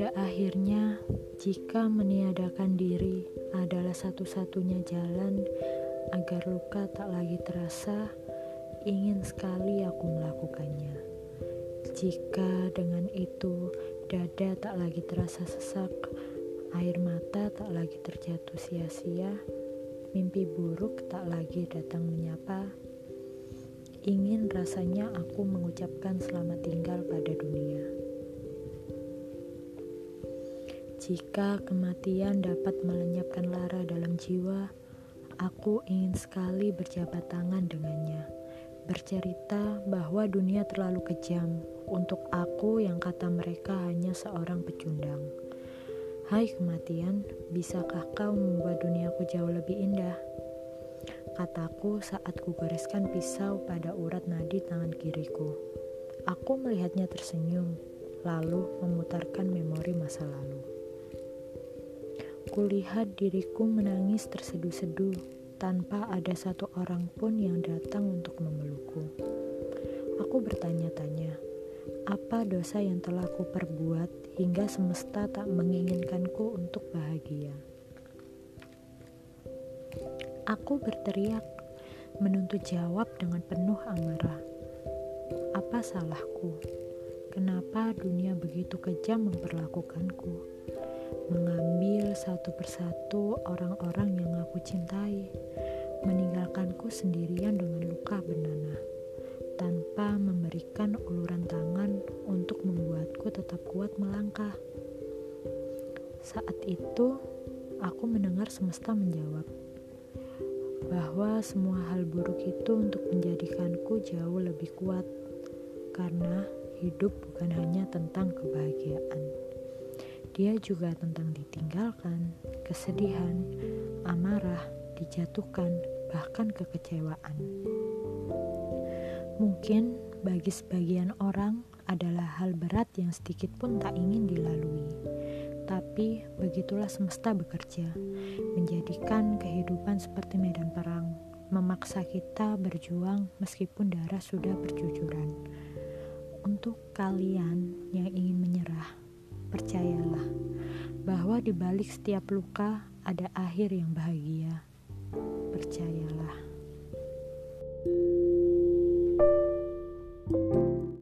Akhirnya, jika meniadakan diri adalah satu-satunya jalan agar luka tak lagi terasa, ingin sekali aku melakukannya. Jika dengan itu dada tak lagi terasa sesak, air mata tak lagi terjatuh sia-sia, mimpi buruk tak lagi datang menyapa, ingin rasanya aku mengucapkan selamat tinggal pada dunia. Jika kematian dapat melenyapkan lara dalam jiwa, aku ingin sekali berjabat tangan dengannya bercerita bahwa dunia terlalu kejam untuk aku yang kata mereka hanya seorang pecundang. Hai kematian, bisakah kau membuat duniaku jauh lebih indah? Kataku saat kugoreskan pisau pada urat nadi tangan kiriku. Aku melihatnya tersenyum, lalu memutarkan memori masa lalu. Kulihat diriku menangis terseduh-seduh tanpa ada satu orang pun yang datang untuk memelukku. Aku bertanya-tanya, apa dosa yang telah ku perbuat hingga semesta tak menginginkanku untuk bahagia? Aku berteriak, menuntut jawab dengan penuh amarah. Apa salahku? Kenapa dunia begitu kejam memperlakukanku? Mengambil satu persatu orang-orang yang aku cintai, meninggalkanku sendirian dengan luka benana, tanpa memberikan uluran tangan untuk membuatku tetap kuat melangkah. Saat itu, aku mendengar semesta menjawab bahwa semua hal buruk itu untuk menjadikanku jauh lebih kuat, karena hidup bukan hanya tentang kebahagiaan. Dia juga tentang ditinggalkan, kesedihan, amarah, dijatuhkan, bahkan kekecewaan. Mungkin bagi sebagian orang adalah hal berat yang sedikit pun tak ingin dilalui. Tapi begitulah semesta bekerja, menjadikan kehidupan seperti medan perang, memaksa kita berjuang meskipun darah sudah bercucuran. Untuk kalian yang ingin menyerah, Percayalah bahwa di balik setiap luka ada akhir yang bahagia. Percayalah.